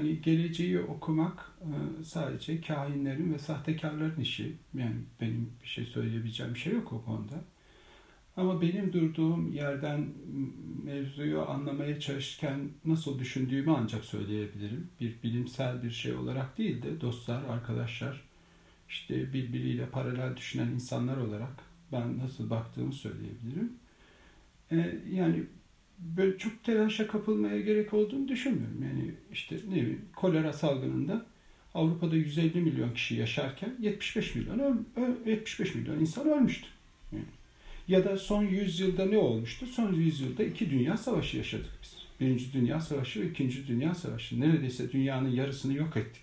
hani geleceği okumak e, sadece kahinlerin ve sahtekarların işi. Yani benim bir şey söyleyebileceğim bir şey yok o konuda. Ama benim durduğum yerden mevzuyu anlamaya çalışırken nasıl düşündüğümü ancak söyleyebilirim. Bir bilimsel bir şey olarak değil de dostlar, arkadaşlar, işte birbiriyle paralel düşünen insanlar olarak ben nasıl baktığımı söyleyebilirim. Ee, yani böyle çok telaşa kapılmaya gerek olduğunu düşünmüyorum. Yani işte ne bileyim kolera salgınında Avrupa'da 150 milyon kişi yaşarken 75 milyon 75 milyon insan ölmüştü. Yani. Ya da son 100 yılda ne olmuştu? Son 100 yılda iki dünya savaşı yaşadık biz. Birinci Dünya Savaşı ve İkinci Dünya Savaşı. Neredeyse dünyanın yarısını yok ettik.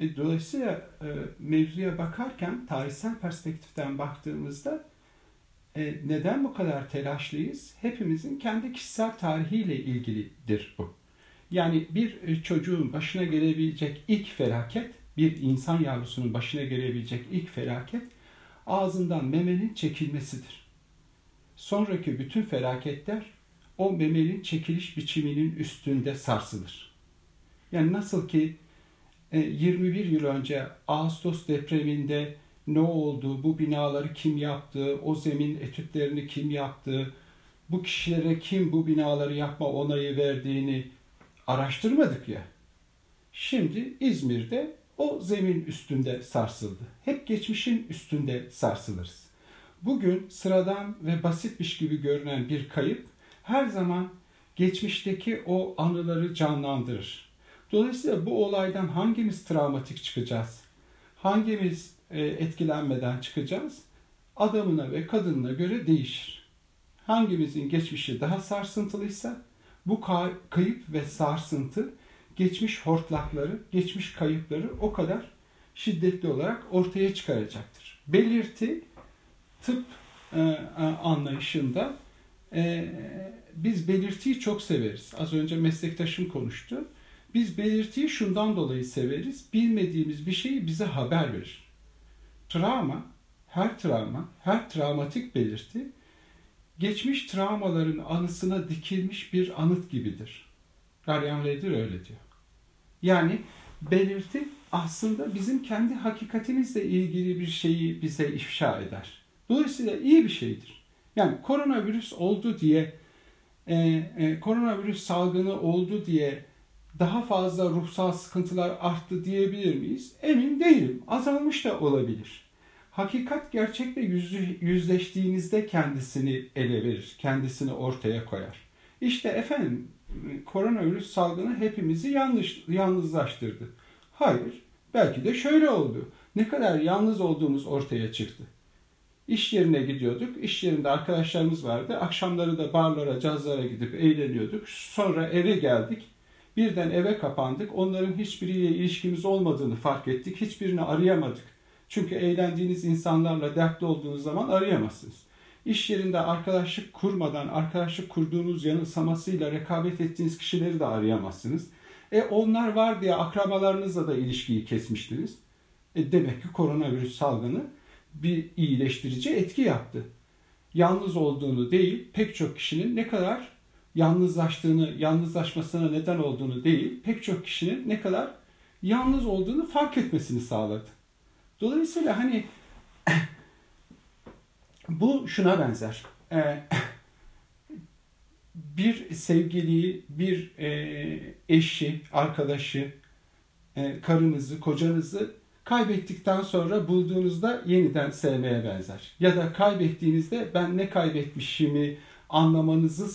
E, dolayısıyla e, mevzuya bakarken tarihsel perspektiften baktığımızda e, neden bu kadar telaşlıyız? Hepimizin kendi kişisel tarihiyle ilgilidir bu. Yani bir e, çocuğun başına gelebilecek ilk felaket, bir insan yavrusunun başına gelebilecek ilk felaket ağzından memenin çekilmesidir. Sonraki bütün felaketler o memenin çekiliş biçiminin üstünde sarsılır. Yani nasıl ki 21 e, yıl önce Ağustos depreminde ne oldu, bu binaları kim yaptı, o zemin etütlerini kim yaptı, bu kişilere kim bu binaları yapma onayı verdiğini araştırmadık ya. Şimdi İzmir'de o zemin üstünde sarsıldı. Hep geçmişin üstünde sarsılırız. Bugün sıradan ve basitmiş gibi görünen bir kayıp her zaman geçmişteki o anıları canlandırır. Dolayısıyla bu olaydan hangimiz travmatik çıkacağız? Hangimiz etkilenmeden çıkacağız? Adamına ve kadınına göre değişir. Hangimizin geçmişi daha sarsıntılıysa bu kayıp ve sarsıntı geçmiş hortlakları, geçmiş kayıpları o kadar şiddetli olarak ortaya çıkaracaktır. Belirti tıp e, anlayışında e, biz belirtiyi çok severiz. Az önce meslektaşım konuştu. Biz belirtiyi şundan dolayı severiz. Bilmediğimiz bir şeyi bize haber verir. Travma, her travma, her travmatik belirti geçmiş travmaların anısına dikilmiş bir anıt gibidir. Garian Leder öyle diyor. Yani belirti aslında bizim kendi hakikatimizle ilgili bir şeyi bize ifşa eder. Dolayısıyla iyi bir şeydir. Yani koronavirüs oldu diye, e, e, koronavirüs salgını oldu diye daha fazla ruhsal sıkıntılar arttı diyebilir miyiz? Emin değilim. Azalmış da olabilir. Hakikat gerçekle yüzleştiğinizde kendisini ele verir, kendisini ortaya koyar. İşte efendim koronavirüs salgını hepimizi yanlış, yalnızlaştırdı. Hayır, belki de şöyle oldu. Ne kadar yalnız olduğumuz ortaya çıktı. İş yerine gidiyorduk. İş yerinde arkadaşlarımız vardı. Akşamları da barlara, cazlara gidip eğleniyorduk. Sonra eve geldik. Birden eve kapandık. Onların hiçbiriyle ilişkimiz olmadığını fark ettik. Hiçbirini arayamadık. Çünkü eğlendiğiniz insanlarla dertli olduğunuz zaman arayamazsınız. İş yerinde arkadaşlık kurmadan arkadaşlık kurduğunuz yanılsamasıyla rekabet ettiğiniz kişileri de arayamazsınız. E onlar var diye akrabalarınızla da ilişkiyi kesmiştiniz. E demek ki koronavirüs salgını bir iyileştirici etki yaptı. Yalnız olduğunu değil, pek çok kişinin ne kadar yalnızlaştığını, yalnızlaşmasına neden olduğunu değil, pek çok kişinin ne kadar yalnız olduğunu fark etmesini sağladı. Dolayısıyla hani bu şuna benzer. Ee, bir sevgiliyi, bir e, eşi, arkadaşı, e, karınızı, kocanızı kaybettikten sonra bulduğunuzda yeniden sevmeye benzer. Ya da kaybettiğinizde ben ne kaybetmişimi anlamanızı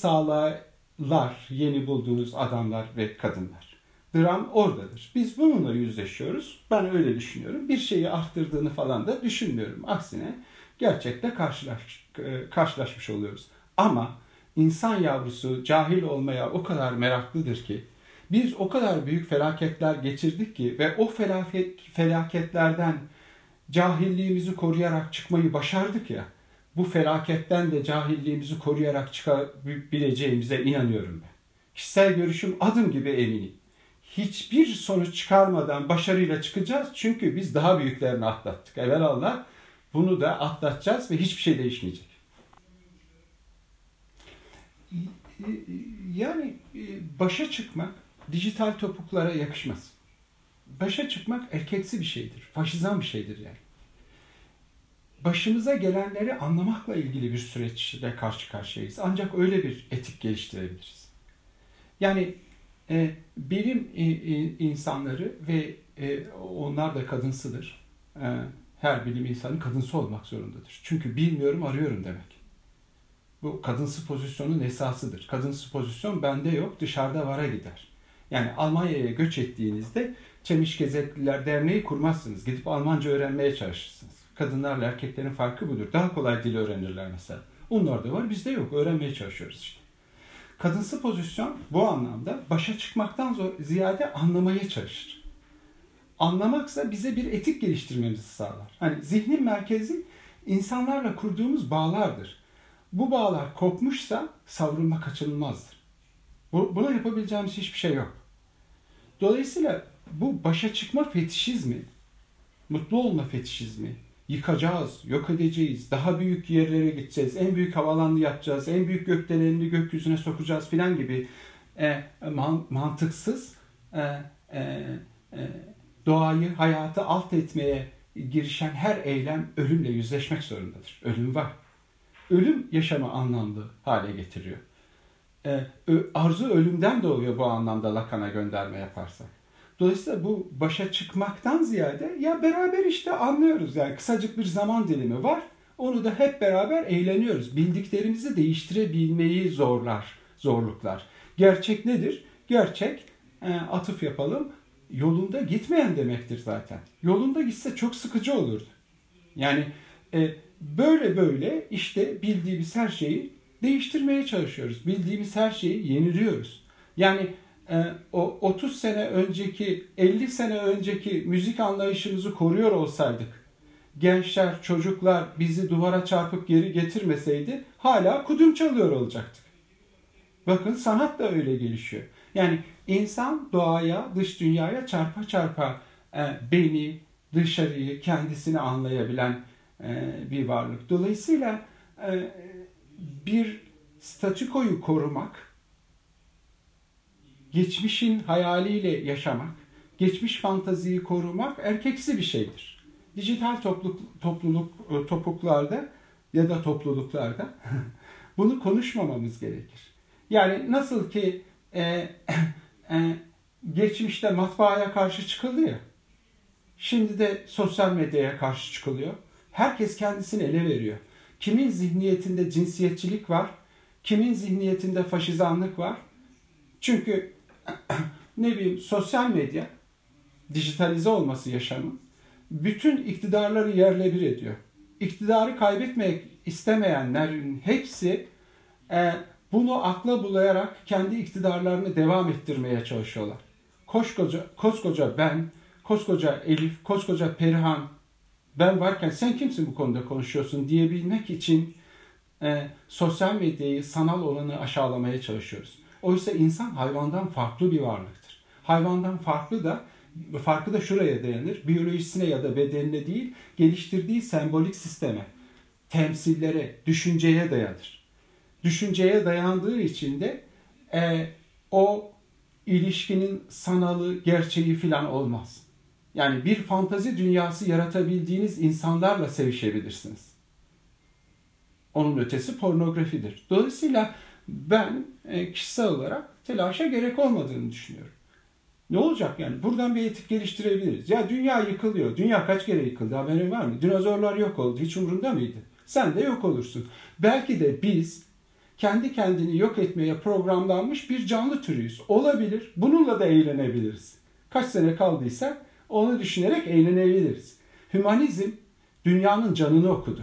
sağlarlar yeni bulduğunuz adamlar ve kadınlar. Dram oradadır. Biz bununla yüzleşiyoruz. Ben öyle düşünüyorum. Bir şeyi arttırdığını falan da düşünmüyorum. Aksine gerçekle karşılaş, e, karşılaşmış oluyoruz. Ama insan yavrusu cahil olmaya o kadar meraklıdır ki biz o kadar büyük felaketler geçirdik ki ve o felaket, felaketlerden cahilliğimizi koruyarak çıkmayı başardık ya. Bu felaketten de cahilliğimizi koruyarak çıkabileceğimize inanıyorum ben. Kişisel görüşüm adım gibi eminim. Hiçbir sonuç çıkarmadan başarıyla çıkacağız çünkü biz daha büyüklerini atlattık. Evvelallah bunu da atlatacağız ve hiçbir şey değişmeyecek. Yani e, başa çıkmak, dijital topuklara yakışmaz. Başa çıkmak erkeksi bir şeydir. Faşizan bir şeydir yani. Başımıza gelenleri anlamakla ilgili bir süreçle karşı karşıyayız. Ancak öyle bir etik geliştirebiliriz. Yani e, bilim e, e, insanları ve e, onlar da kadınsıdır. E, her bilim insanı kadınsı olmak zorundadır. Çünkü bilmiyorum arıyorum demek. Bu kadınsı pozisyonun esasıdır. Kadınsı pozisyon bende yok dışarıda vara gider. Yani Almanya'ya göç ettiğinizde Çemişgezetliler Derneği kurmazsınız. Gidip Almanca öğrenmeye çalışırsınız. Kadınlarla erkeklerin farkı budur. Daha kolay dil öğrenirler mesela. Onlar da var bizde yok. Öğrenmeye çalışıyoruz işte. Kadınsı pozisyon bu anlamda başa çıkmaktan ziyade anlamaya çalışır. Anlamaksa bize bir etik geliştirmemizi sağlar. Hani zihnin merkezi insanlarla kurduğumuz bağlardır. Bu bağlar kopmuşsa savrulma kaçınılmazdır. Bu, buna yapabileceğimiz hiçbir şey yok. Dolayısıyla bu başa çıkma fetişizmi, mutlu olma fetişizmi, yıkacağız, yok edeceğiz, daha büyük yerlere gideceğiz, en büyük havalanını yapacağız, en büyük gökdelenini gökyüzüne sokacağız filan gibi e, man, mantıksız e, e, e, doğayı, hayatı alt etmeye girişen her eylem ölümle yüzleşmek zorundadır. Ölüm var. Ölüm yaşamı anlamlı hale getiriyor. E, arzu ölümden doğuyor bu anlamda Lacan'a gönderme yaparsak. Dolayısıyla bu başa çıkmaktan ziyade ya beraber işte anlıyoruz yani kısacık bir zaman dilimi var. Onu da hep beraber eğleniyoruz. Bildiklerimizi değiştirebilmeyi zorlar, zorluklar. Gerçek nedir? Gerçek e, atıf yapalım. Yolunda gitmeyen demektir zaten. Yolunda gitse çok sıkıcı olurdu. Yani e, böyle böyle işte bildiğimiz her şeyi değiştirmeye çalışıyoruz. Bildiğimiz her şeyi yeniliyoruz. Yani o 30 sene önceki, 50 sene önceki müzik anlayışımızı koruyor olsaydık, gençler, çocuklar bizi duvara çarpıp geri getirmeseydi hala kudüm çalıyor olacaktık. Bakın sanat da öyle gelişiyor. Yani insan doğaya, dış dünyaya çarpa çarpa e, beni, dışarıyı, kendisini anlayabilen e, bir varlık. Dolayısıyla e, bir statükoyu korumak, geçmişin hayaliyle yaşamak, geçmiş fantaziyi korumak erkeksi bir şeydir. Dijital topluluk, topluluk e, topuklarda ya da topluluklarda bunu konuşmamamız gerekir. Yani nasıl ki e, e, geçmişte matbaaya karşı çıkıldı ya, şimdi de sosyal medyaya karşı çıkılıyor. Herkes kendisini ele veriyor. Kimin zihniyetinde cinsiyetçilik var, kimin zihniyetinde faşizanlık var. Çünkü ne bileyim sosyal medya dijitalize olması yaşamın bütün iktidarları yerle bir ediyor. İktidarı kaybetmek istemeyenlerin hepsi e, bunu akla bulayarak kendi iktidarlarını devam ettirmeye çalışıyorlar. Koskoca, koskoca ben, koskoca Elif, koskoca Perihan, ben varken sen kimsin bu konuda konuşuyorsun diyebilmek için e, sosyal medyayı, sanal olanı aşağılamaya çalışıyoruz. Oysa insan hayvandan farklı bir varlıktır. Hayvandan farklı da farkı da şuraya dayanır. Biyolojisine ya da bedenine değil, geliştirdiği sembolik sisteme, temsillere, düşünceye dayanır. Düşünceye dayandığı için de e, o ilişkinin sanalı, gerçeği filan olmaz. Yani bir fantazi dünyası yaratabildiğiniz insanlarla sevişebilirsiniz. Onun ötesi pornografidir. Dolayısıyla ben e, kişisel olarak telaşa gerek olmadığını düşünüyorum. Ne olacak yani? Buradan bir etik geliştirebiliriz. Ya dünya yıkılıyor. Dünya kaç kere yıkıldı haberin var mı? Dinozorlar yok oldu. Hiç umurunda mıydı? Sen de yok olursun. Belki de biz kendi kendini yok etmeye programlanmış bir canlı türüyüz. Olabilir. Bununla da eğlenebiliriz. Kaç sene kaldıysa onu düşünerek eğlenebiliriz. Hümanizm dünyanın canını okudu.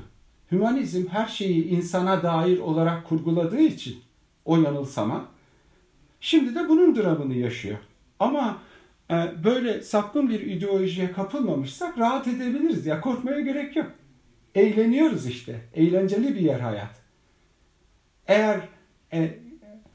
Hümanizm her şeyi insana dair olarak kurguladığı için o yanılsama. Şimdi de bunun dramını yaşıyor. Ama e, böyle sapkın bir ideolojiye kapılmamışsak rahat edebiliriz. Ya korkmaya gerek yok. Eğleniyoruz işte. Eğlenceli bir yer hayat. Eğer e,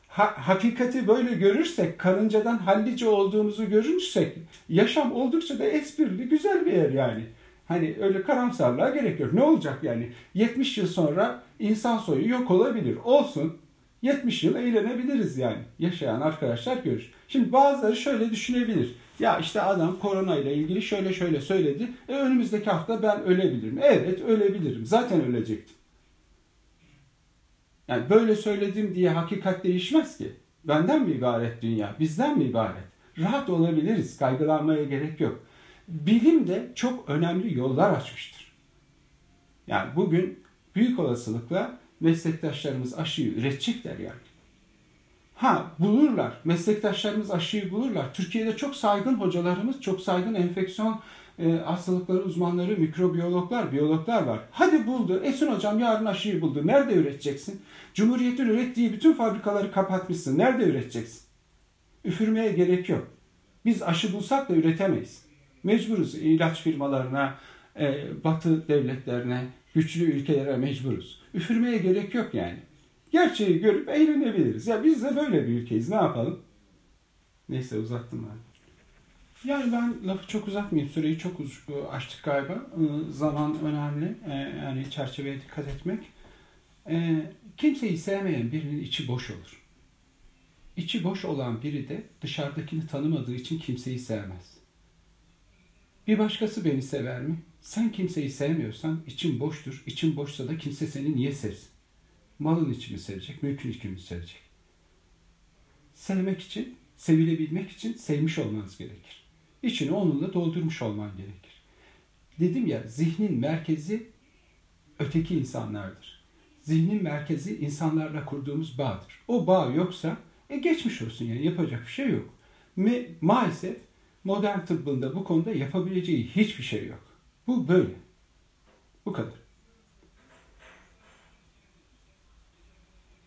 ha, hakikati böyle görürsek, karıncadan hallice olduğumuzu görürsek, yaşam oldukça da esprili, güzel bir yer yani. Hani öyle karamsarlığa gerek yok. Ne olacak yani? 70 yıl sonra insan soyu yok olabilir. Olsun. 70 yıl eğlenebiliriz yani. Yaşayan arkadaşlar görür. Şimdi bazıları şöyle düşünebilir. Ya işte adam korona ile ilgili şöyle şöyle söyledi. E önümüzdeki hafta ben ölebilirim. Evet ölebilirim. Zaten ölecektim. Yani böyle söyledim diye hakikat değişmez ki. Benden mi ibaret dünya? Bizden mi ibaret? Rahat olabiliriz. Kaygılanmaya gerek yok. Bilim de çok önemli yollar açmıştır. Yani bugün büyük olasılıkla meslektaşlarımız aşıyı üretecekler yani. Ha bulurlar. Meslektaşlarımız aşıyı bulurlar. Türkiye'de çok saygın hocalarımız, çok saygın enfeksiyon e, hastalıkları uzmanları, mikrobiyologlar, biyologlar var. Hadi buldu. Esin hocam yarın aşıyı buldu. Nerede üreteceksin? Cumhuriyet'in ürettiği bütün fabrikaları kapatmışsın. Nerede üreteceksin? Üfürmeye gerek yok. Biz aşı bulsak da üretemeyiz. Mecburuz ilaç firmalarına, e, batı devletlerine, güçlü ülkelere mecburuz. Üfürmeye gerek yok yani. Gerçeği görüp eğlenebiliriz. Ya biz de böyle bir ülkeyiz. Ne yapalım? Neyse uzattım ben. Yani ben lafı çok uzatmayayım. Süreyi çok uz- açtık galiba. Ee, Zaman önemli. Ee, Yani çerçeveye dikkat etmek. Kimseyi sevmeyen birinin içi boş olur. İçi boş olan biri de dışarıdakini tanımadığı için kimseyi sevmez. Bir başkası beni sever mi? Sen kimseyi sevmiyorsan için boştur. İçin boşsa da kimse seni niye sevsin? Malın için mi sevecek, mülkün için mi sevecek? Sevmek için, sevilebilmek için sevmiş olmanız gerekir. İçini onunla doldurmuş olman gerekir. Dedim ya zihnin merkezi öteki insanlardır. Zihnin merkezi insanlarla kurduğumuz bağdır. O bağ yoksa e geçmiş olsun yani yapacak bir şey yok. Me, maalesef modern tıbbında bu konuda yapabileceği hiçbir şey yok. Bu böyle. Bu kadar.